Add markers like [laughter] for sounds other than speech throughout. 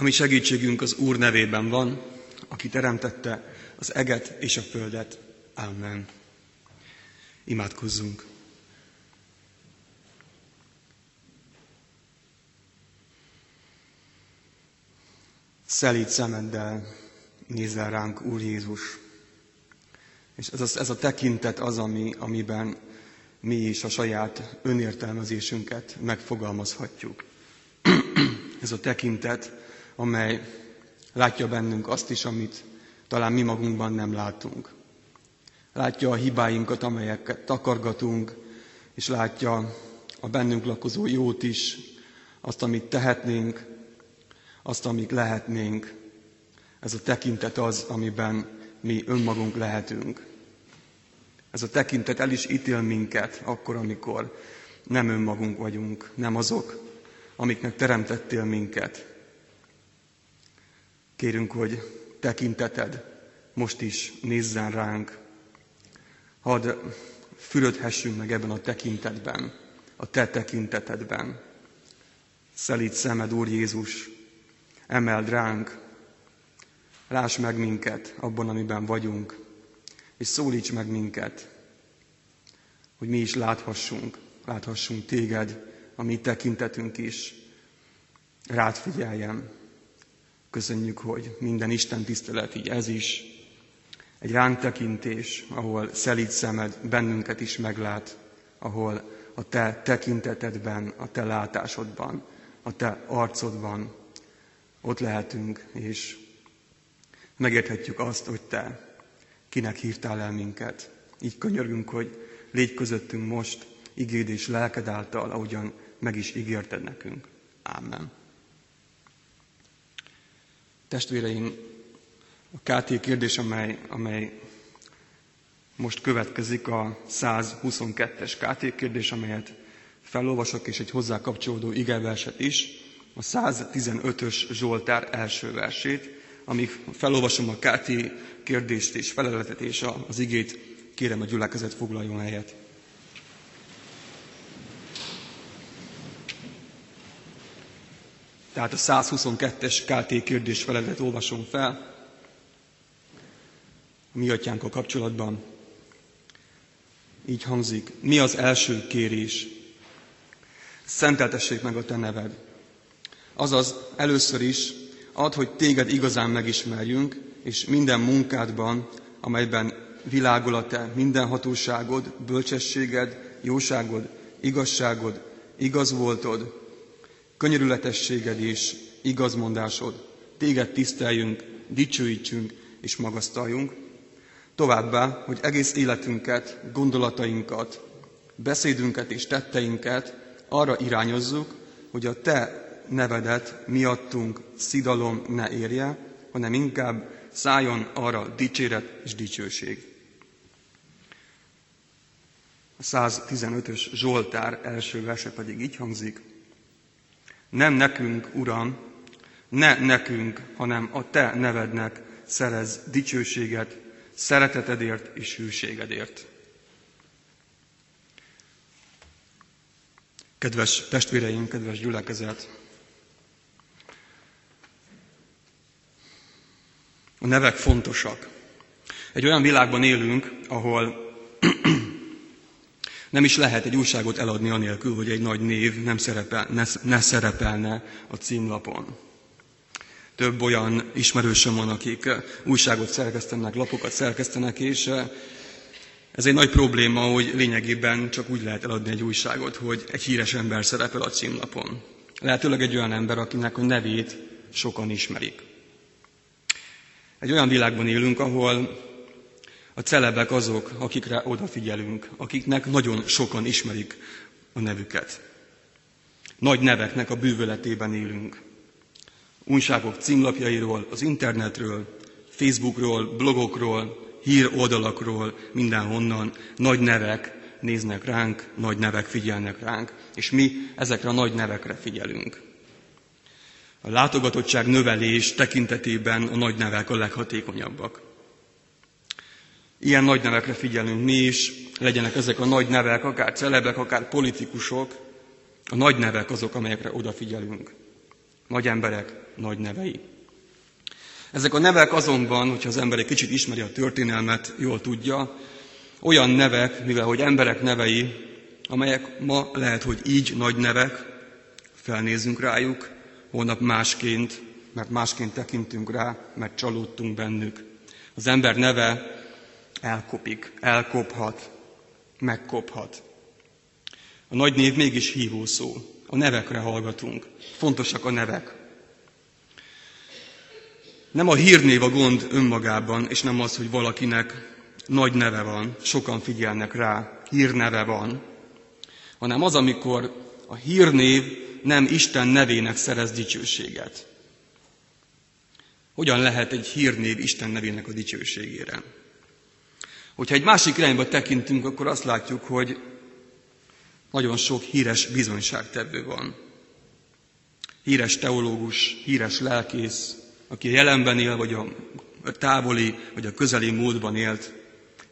Ami segítségünk az Úr nevében van, aki teremtette az eget és a földet. Amen. Imádkozzunk. Szelíd szemeddel nézel ránk, Úr Jézus. És ez a, ez a tekintet az, ami, amiben mi is a saját önértelmezésünket megfogalmazhatjuk. [clears throat] ez a tekintet, amely látja bennünk azt is, amit talán mi magunkban nem látunk. Látja a hibáinkat, amelyeket takargatunk, és látja a bennünk lakozó jót is, azt, amit tehetnénk, azt, amit lehetnénk. Ez a tekintet az, amiben mi önmagunk lehetünk. Ez a tekintet el is ítél minket akkor, amikor nem önmagunk vagyunk, nem azok, amiknek teremtettél minket. Kérünk, hogy tekinteted most is nézzen ránk. Hadd fürödhessünk meg ebben a tekintetben, a te tekintetedben. Szelít szemed, Úr Jézus, emeld ránk, láss meg minket abban, amiben vagyunk, és szólíts meg minket, hogy mi is láthassunk, láthassunk téged, a mi tekintetünk is. Rád figyeljen. Köszönjük, hogy minden Isten tisztelet, így ez is, egy ránk tekintés, ahol szelíd szemed bennünket is meglát, ahol a te tekintetedben, a te látásodban, a te arcodban ott lehetünk, és megérthetjük azt, hogy te kinek hívtál el minket. Így könyörgünk, hogy légy közöttünk most, igéd és lelked által, ahogyan meg is ígérted nekünk. Amen. Testvéreim, a KT kérdés, amely, amely most következik, a 122-es KT kérdés, amelyet felolvasok, és egy hozzá kapcsolódó igeverset is, a 115-ös Zsoltár első versét, amíg felolvasom a KT kérdést és feleletet és az igét, kérem a gyülekezet foglaljon helyet. Tehát a 122-es KT kérdés felelet olvasom fel. A mi atyánkkal kapcsolatban így hangzik. Mi az első kérés? Szenteltessék meg a te neved. Azaz először is ad, hogy téged igazán megismerjünk, és minden munkádban, amelyben világol a te mindenhatóságod, bölcsességed, jóságod, igazságod, igaz voltod, könyörületességed és igazmondásod, téged tiszteljünk, dicsőítsünk és magasztaljunk. Továbbá, hogy egész életünket, gondolatainkat, beszédünket és tetteinket arra irányozzuk, hogy a te nevedet miattunk szidalom ne érje, hanem inkább szálljon arra dicséret és dicsőség. A 115-ös Zsoltár első verse pedig így hangzik. Nem nekünk, Uram, ne nekünk, hanem a Te nevednek szerez dicsőséget, szeretetedért és hűségedért. Kedves testvéreim, kedves gyülekezet! A nevek fontosak. Egy olyan világban élünk, ahol nem is lehet egy újságot eladni anélkül, hogy egy nagy név nem szerepel, ne, ne szerepelne a címlapon. Több olyan ismerősöm van, akik újságot szerkesztenek, lapokat szerkesztenek, és ez egy nagy probléma, hogy lényegében csak úgy lehet eladni egy újságot, hogy egy híres ember szerepel a címlapon. Lehetőleg egy olyan ember, akinek a nevét sokan ismerik. Egy olyan világban élünk, ahol a celebek azok, akikre odafigyelünk, akiknek nagyon sokan ismerik a nevüket. Nagy neveknek a bűvöletében élünk. Újságok címlapjairól, az internetről, Facebookról, blogokról, hír oldalakról, mindenhonnan nagy nevek néznek ránk, nagy nevek figyelnek ránk, és mi ezekre a nagy nevekre figyelünk. A látogatottság növelés tekintetében a nagy nevek a leghatékonyabbak. Ilyen nagy nevekre figyelünk mi is, legyenek ezek a nagy nevek, akár celebek, akár politikusok, a nagy nevek azok, amelyekre odafigyelünk. Nagy emberek, nagy nevei. Ezek a nevek azonban, hogyha az ember egy kicsit ismeri a történelmet, jól tudja, olyan nevek, mivel hogy emberek nevei, amelyek ma lehet, hogy így nagy nevek, felnézünk rájuk, holnap másként, mert másként tekintünk rá, mert csalódtunk bennük. Az ember neve elkopik, elkophat, megkophat. A nagy név mégis hívó szó. A nevekre hallgatunk. Fontosak a nevek. Nem a hírnév a gond önmagában, és nem az, hogy valakinek nagy neve van, sokan figyelnek rá, hírneve van, hanem az, amikor a hírnév nem Isten nevének szerez dicsőséget. Hogyan lehet egy hírnév Isten nevének a dicsőségére? Hogyha egy másik irányba tekintünk, akkor azt látjuk, hogy nagyon sok híres bizonyságtevő van. Híres teológus, híres lelkész, aki a jelenben él, vagy a távoli, vagy a közeli múltban élt,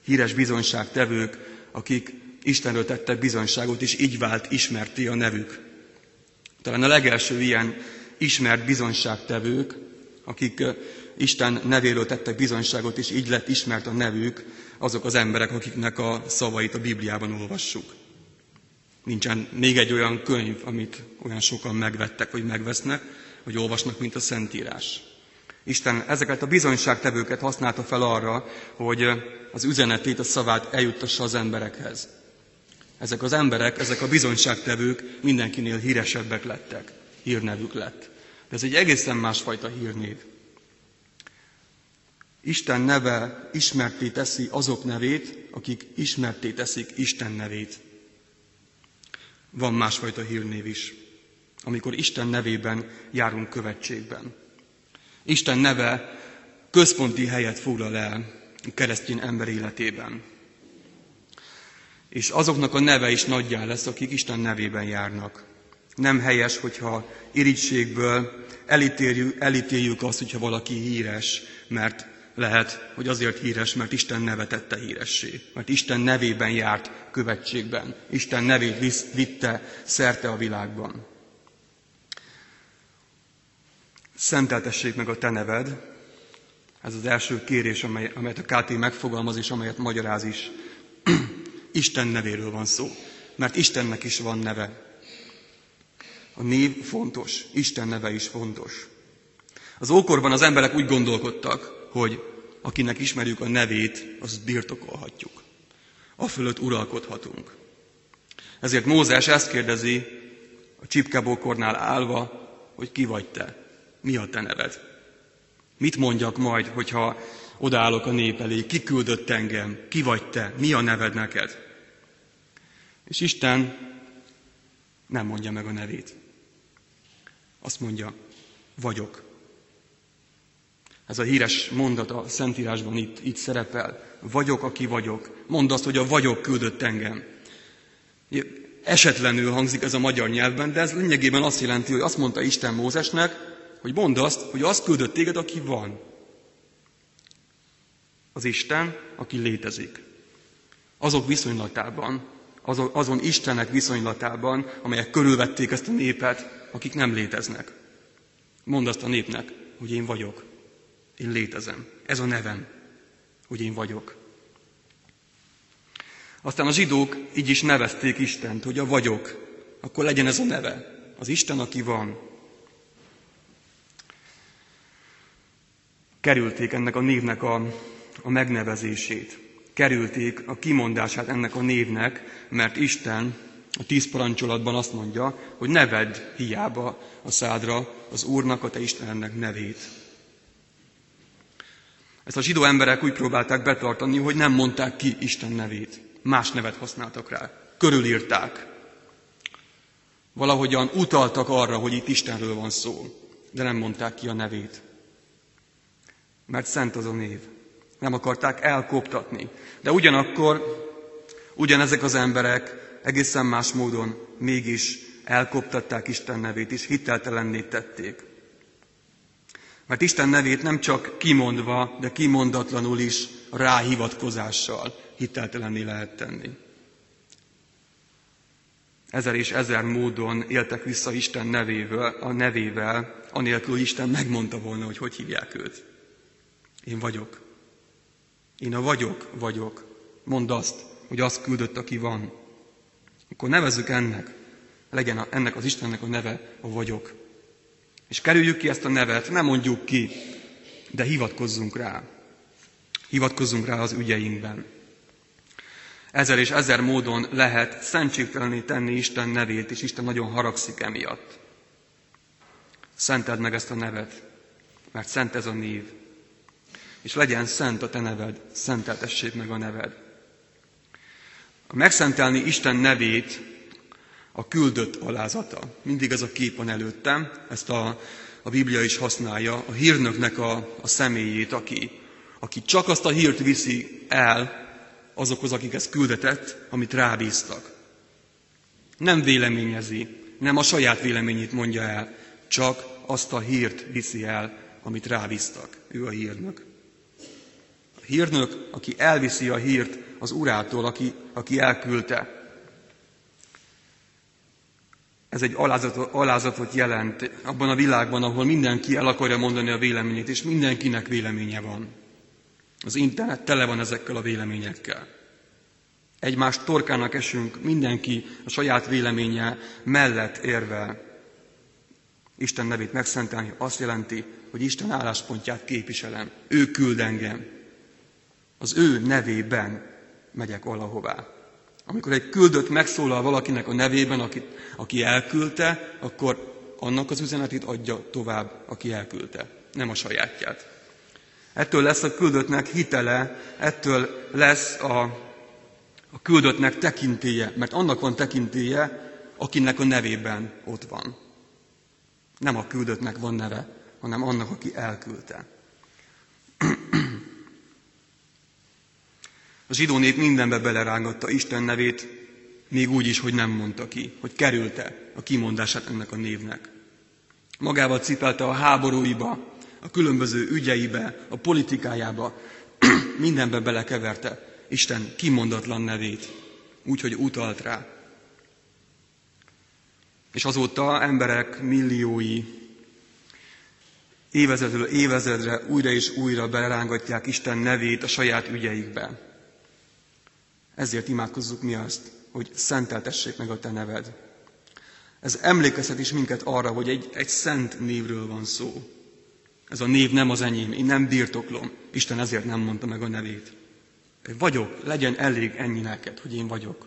híres bizonyságtevők, akik Istenről tettek bizonyságot, és így vált ismerté a nevük. Talán a legelső ilyen ismert bizonyságtevők, akik Isten nevéről tettek bizonyságot, és így lett ismert a nevük, azok az emberek, akiknek a szavait a Bibliában olvassuk. Nincsen még egy olyan könyv, amit olyan sokan megvettek, vagy megvesznek, vagy olvasnak, mint a Szentírás. Isten ezeket a bizonyságtevőket használta fel arra, hogy az üzenetét, a szavát eljuttassa az emberekhez. Ezek az emberek, ezek a bizonyságtevők mindenkinél híresebbek lettek, hírnevük lett. De ez egy egészen másfajta hírnév. Isten neve ismerté teszi azok nevét, akik ismerté teszik Isten nevét. Van másfajta hírnév is, amikor Isten nevében járunk követségben. Isten neve központi helyet foglal el a keresztény ember életében. És azoknak a neve is nagyjá lesz, akik Isten nevében járnak. Nem helyes, hogyha irítségből elítéljük, elítéljük azt, hogyha valaki híres, mert lehet, hogy azért híres, mert Isten neve tette híressé, mert Isten nevében járt követségben, Isten nevét vitte szerte a világban. Szenteltessék meg a te neved, ez az első kérés, amely, amelyet a KT megfogalmaz, és amelyet magyaráz is. [clears throat] Isten nevéről van szó, mert Istennek is van neve. A név fontos, Isten neve is fontos. Az ókorban az emberek úgy gondolkodtak, hogy akinek ismerjük a nevét, azt birtokolhatjuk. A fölött uralkodhatunk. Ezért Mózes ezt kérdezi a csipkebókornál állva, hogy ki vagy te, mi a te neved. Mit mondjak majd, hogyha odaállok a nép elé, ki küldött engem, ki vagy te, mi a neved neked? És Isten nem mondja meg a nevét. Azt mondja, vagyok. Ez a híres mondat a Szentírásban itt, itt szerepel. Vagyok, aki vagyok. Mondd azt, hogy a vagyok küldött engem. Esetlenül hangzik ez a magyar nyelvben, de ez lényegében azt jelenti, hogy azt mondta Isten Mózesnek, hogy mondd azt, hogy azt küldött téged, aki van. Az Isten, aki létezik. Azok viszonylatában, azon, Istenek viszonylatában, amelyek körülvették ezt a népet, akik nem léteznek. Mondd azt a népnek, hogy én vagyok. Én létezem. Ez a nevem, hogy én vagyok. Aztán a zsidók így is nevezték Istent, hogy a vagyok, akkor legyen ez a neve. Az Isten, aki van. Kerülték ennek a névnek a, a megnevezését. Kerülték a kimondását ennek a névnek, mert Isten a tíz parancsolatban azt mondja, hogy nevedd hiába a szádra az Úrnak, a te Istennek nevét. Ezt a zsidó emberek úgy próbálták betartani, hogy nem mondták ki Isten nevét. Más nevet használtak rá. Körülírták. Valahogyan utaltak arra, hogy itt Istenről van szó, de nem mondták ki a nevét. Mert szent az a név. Nem akarták elkoptatni. De ugyanakkor ugyanezek az emberek egészen más módon mégis elkoptatták Isten nevét, és hiteltelenné tették. Mert Isten nevét nem csak kimondva, de kimondatlanul is ráhivatkozással hiteltelenné lehet tenni. ezer és ezer módon éltek vissza Isten nevével, a nevével, anélkül, Isten megmondta volna, hogy hogy hívják őt. Én vagyok. Én a vagyok vagyok. Mondd azt, hogy azt küldött, aki van. Akkor nevezzük ennek, legyen a, ennek az Istennek a neve a vagyok. És kerüljük ki ezt a nevet, nem mondjuk ki, de hivatkozzunk rá. Hivatkozzunk rá az ügyeinkben. Ezer és ezer módon lehet szentségtelené tenni Isten nevét, és Isten nagyon haragszik emiatt. Szenteld meg ezt a nevet, mert szent ez a név. És legyen szent a te neved, szenteltessék meg a neved. A megszentelni Isten nevét a küldött alázata. Mindig ez a kép van előttem, ezt a, a Biblia is használja, a hírnöknek a, a személyét, aki, aki csak azt a hírt viszi el azokhoz, akik ezt küldetett, amit rábíztak. Nem véleményezi, nem a saját véleményét mondja el, csak azt a hírt viszi el, amit rábíztak. Ő a hírnök. A hírnök, aki elviszi a hírt az urától, aki, aki elküldte. Ez egy alázatot, alázatot jelent abban a világban, ahol mindenki el akarja mondani a véleményét, és mindenkinek véleménye van. Az internet tele van ezekkel a véleményekkel. Egymás torkának esünk, mindenki a saját véleménye mellett érvel. Isten nevét megszentelni azt jelenti, hogy Isten álláspontját képviselem. Ő küld engem. Az ő nevében megyek valahová. Amikor egy küldött megszólal valakinek a nevében, aki, aki elküldte, akkor annak az üzenetét adja tovább, aki elküldte, nem a sajátját. Ettől lesz a küldöttnek hitele, ettől lesz a, a küldöttnek tekintéje, mert annak van tekintéje, akinek a nevében ott van. Nem a küldöttnek van neve, hanem annak, aki elküldte. A zsidó nép mindenbe belerángatta Isten nevét, még úgy is, hogy nem mondta ki, hogy kerülte a kimondását ennek a névnek. Magával cipelte a háborúiba, a különböző ügyeibe, a politikájába, [clears throat] mindenbe belekeverte Isten kimondatlan nevét, úgyhogy utalt rá. És azóta emberek milliói évezredről évezredre újra és újra belerángatják Isten nevét a saját ügyeikbe. Ezért imádkozzuk mi azt, hogy szenteltessék meg a Te neved. Ez emlékezhet is minket arra, hogy egy, egy szent névről van szó. Ez a név nem az enyém, én nem birtoklom. Isten ezért nem mondta meg a nevét. Vagyok, legyen elég ennyi neked, hogy én vagyok.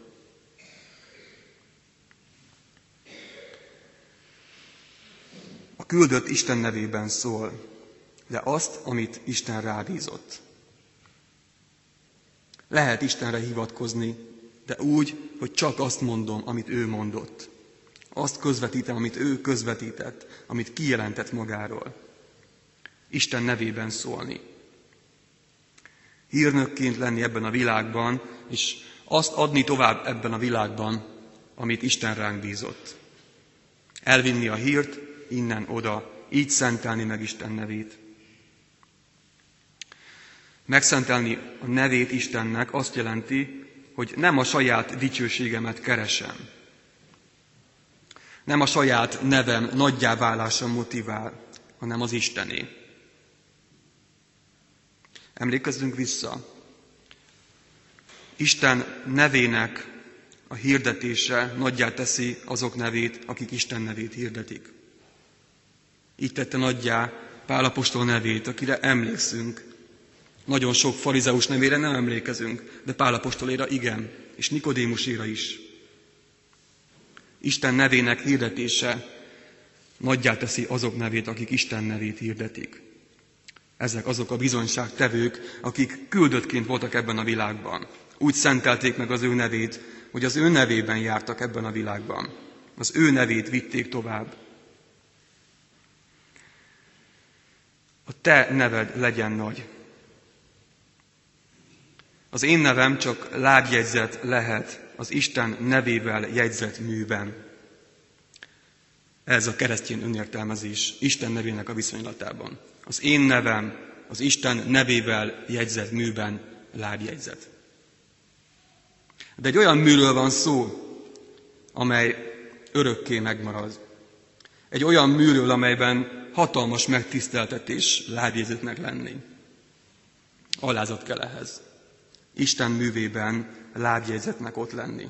A küldött Isten nevében szól, de azt, amit Isten rábízott. Lehet Istenre hivatkozni, de úgy, hogy csak azt mondom, amit ő mondott. Azt közvetítem, amit ő közvetített, amit kijelentett magáról. Isten nevében szólni. Hírnökként lenni ebben a világban, és azt adni tovább ebben a világban, amit Isten ránk bízott. Elvinni a hírt innen oda, így szentelni meg Isten nevét. Megszentelni a nevét Istennek azt jelenti, hogy nem a saját dicsőségemet keresem. Nem a saját nevem nagyjáválása motivál, hanem az Istené. Emlékezzünk vissza. Isten nevének a hirdetése nagyjá teszi azok nevét, akik Isten nevét hirdetik. Így tette nagyjá Pálapostól nevét, akire emlékszünk, nagyon sok farizeus nevére nem emlékezünk, de Pálapostoléra igen, és Nikodémuséra is. Isten nevének hirdetése nagyjá teszi azok nevét, akik Isten nevét hirdetik. Ezek azok a bizonyságtevők, akik küldöttként voltak ebben a világban. Úgy szentelték meg az ő nevét, hogy az ő nevében jártak ebben a világban. Az ő nevét vitték tovább. A te neved legyen nagy, az én nevem csak lábjegyzet lehet az Isten nevével jegyzett műben. Ez a keresztény önértelmezés Isten nevének a viszonylatában. Az én nevem az Isten nevével jegyzett műben lábjegyzet. De egy olyan műről van szó, amely örökké megmarad. Egy olyan műről, amelyben hatalmas megtiszteltetés lábjegyzetnek lenni. Alázat kell ehhez. Isten művében lábjegyzetnek ott lenni.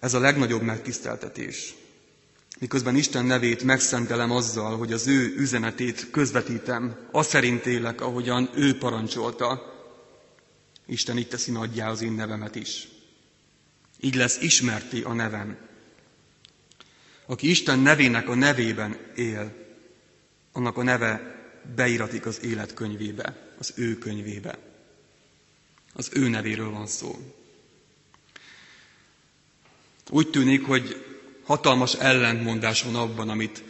Ez a legnagyobb megtiszteltetés. Miközben Isten nevét megszentelem azzal, hogy az ő üzenetét közvetítem, azt szerint élek, ahogyan ő parancsolta, Isten így teszi nagyjá az én nevemet is. Így lesz ismerti a nevem. Aki Isten nevének a nevében él, annak a neve beiratik az életkönyvébe, az ő könyvébe. Az ő nevéről van szó. Úgy tűnik, hogy hatalmas ellentmondás van abban, amit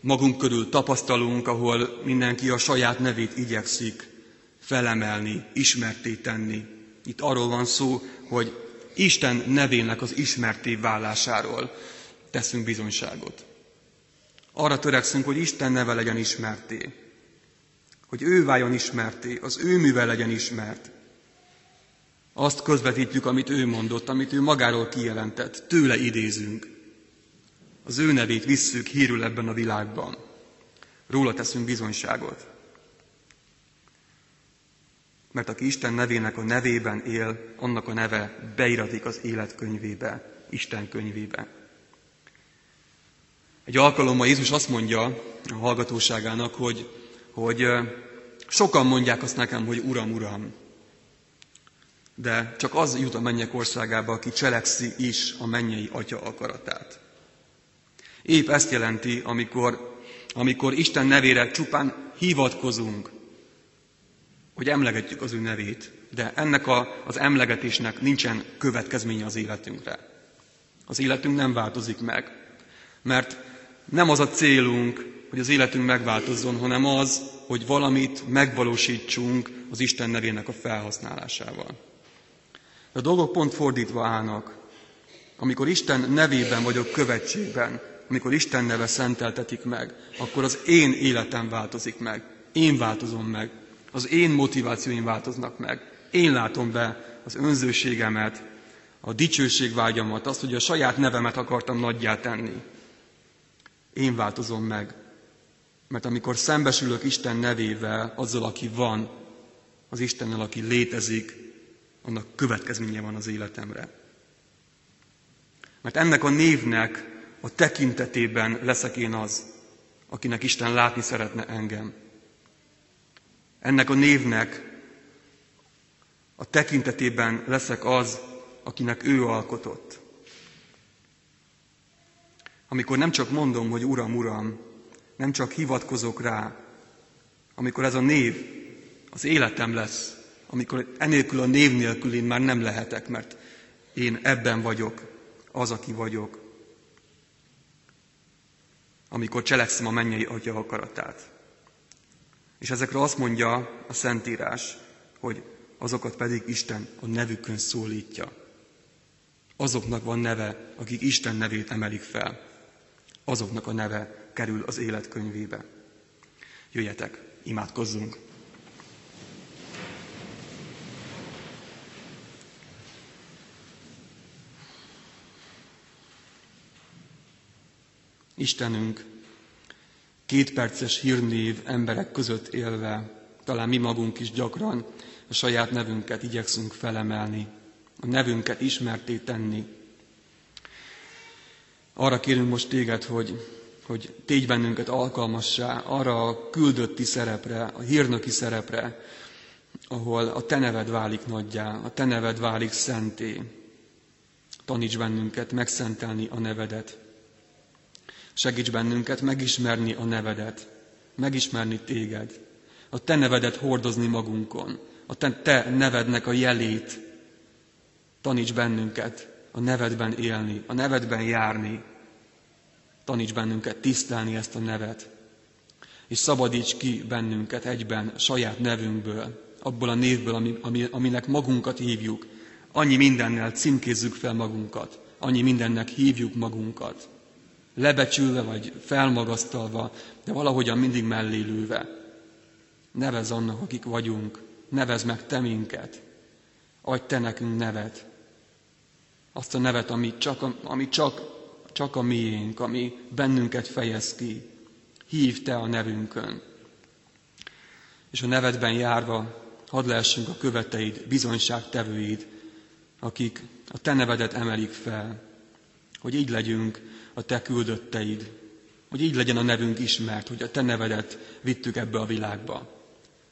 magunk körül tapasztalunk, ahol mindenki a saját nevét igyekszik felemelni, ismerté tenni. Itt arról van szó, hogy Isten nevének az ismerté válásáról teszünk bizonyságot. Arra törekszünk, hogy Isten neve legyen ismerté, hogy ő váljon ismerté, az ő művel legyen ismert. Azt közvetítjük, amit ő mondott, amit ő magáról kijelentett, tőle idézünk. Az ő nevét visszük hírül ebben a világban. Róla teszünk bizonyságot. Mert aki Isten nevének a nevében él, annak a neve beiratik az életkönyvébe, Isten könyvébe. Egy alkalommal Jézus azt mondja a hallgatóságának, hogy, hogy sokan mondják azt nekem, hogy Uram, Uram, de csak az jut a mennyek országába, aki cselekszi is a mennyei atya akaratát. Épp ezt jelenti, amikor, amikor Isten nevére csupán hivatkozunk, hogy emlegetjük az ő nevét, de ennek a, az emlegetésnek nincsen következménye az életünkre. Az életünk nem változik meg, mert nem az a célunk, hogy az életünk megváltozzon, hanem az, hogy valamit megvalósítsunk az Isten nevének a felhasználásával. A dolgok pont fordítva állnak. Amikor Isten nevében vagyok követségben, amikor Isten neve szenteltetik meg, akkor az én életem változik meg. Én változom meg. Az én motivációim változnak meg. Én látom be az önzőségemet, a dicsőségvágyamat, azt, hogy a saját nevemet akartam nagyjá tenni. Én változom meg. Mert amikor szembesülök Isten nevével, azzal, aki van, az Istennel, aki létezik, annak következménye van az életemre. Mert ennek a névnek a tekintetében leszek én az, akinek Isten látni szeretne engem. Ennek a névnek a tekintetében leszek az, akinek ő alkotott. Amikor nem csak mondom, hogy Uram, Uram, nem csak hivatkozok rá, amikor ez a név az életem lesz, amikor enélkül a név nélkül én már nem lehetek, mert én ebben vagyok, az, aki vagyok, amikor cselekszem a mennyei atya akaratát. És ezekre azt mondja a Szentírás, hogy azokat pedig Isten a nevükön szólítja. Azoknak van neve, akik Isten nevét emelik fel. Azoknak a neve kerül az életkönyvébe. Jöjjetek, imádkozzunk! Istenünk, kétperces hírnév emberek között élve, talán mi magunk is gyakran a saját nevünket igyekszünk felemelni, a nevünket ismerté tenni. Arra kérünk most téged, hogy, hogy tégy bennünket alkalmassá arra a küldötti szerepre, a hírnöki szerepre, ahol a te neved válik nagyjá, a te neved válik szenté. Taníts bennünket megszentelni a nevedet. Segíts bennünket megismerni a nevedet, megismerni téged, a te nevedet hordozni magunkon, a te, te nevednek a jelét. Taníts bennünket a nevedben élni, a nevedben járni. Taníts bennünket tisztelni ezt a nevet. És szabadíts ki bennünket egyben saját nevünkből, abból a névből, ami, ami, aminek magunkat hívjuk. Annyi mindennel címkézzük fel magunkat, annyi mindennek hívjuk magunkat lebecsülve vagy felmagasztalva, de valahogyan mindig mellélőve. Nevez annak, akik vagyunk, nevez meg te minket, adj te nekünk nevet, azt a nevet, ami csak, ami csak, csak a miénk, ami bennünket fejez ki. Hív Te a nevünkön. És a nevedben járva hadd lehessünk a követeid, bizonyságtevőid, akik a Te nevedet emelik fel, hogy így legyünk a Te küldötteid, hogy így legyen a nevünk ismert, hogy a Te nevedet vittük ebbe a világba.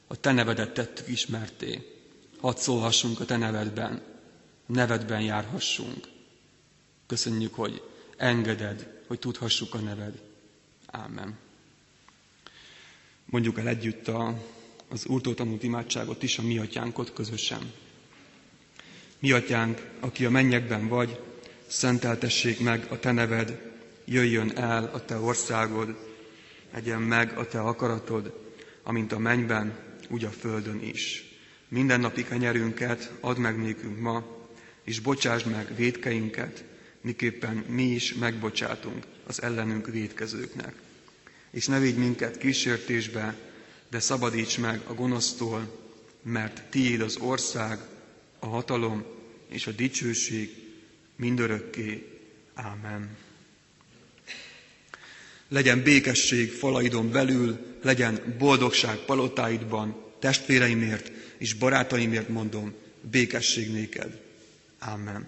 A Te nevedet tettük ismerté. Hadd szólhassunk a Te nevedben, nevedben járhassunk. Köszönjük, hogy engeded, hogy tudhassuk a neved. Ámen. Mondjuk el együtt a, az Úrtól tanult imádságot is, a mi atyánkot közösen. Mi atyánk, aki a mennyekben vagy, szenteltessék meg a te neved, jöjjön el a te országod, legyen meg a te akaratod, amint a mennyben, úgy a földön is. Minden napi kenyerünket add meg nékünk ma, és bocsásd meg védkeinket, miképpen mi is megbocsátunk az ellenünk védkezőknek. És ne védj minket kísértésbe, de szabadíts meg a gonosztól, mert tiéd az ország, a hatalom és a dicsőség mindörökké. Ámen. Legyen békesség falaidon belül, legyen boldogság palotáidban, testvéreimért és barátaimért mondom, békesség néked. Amen.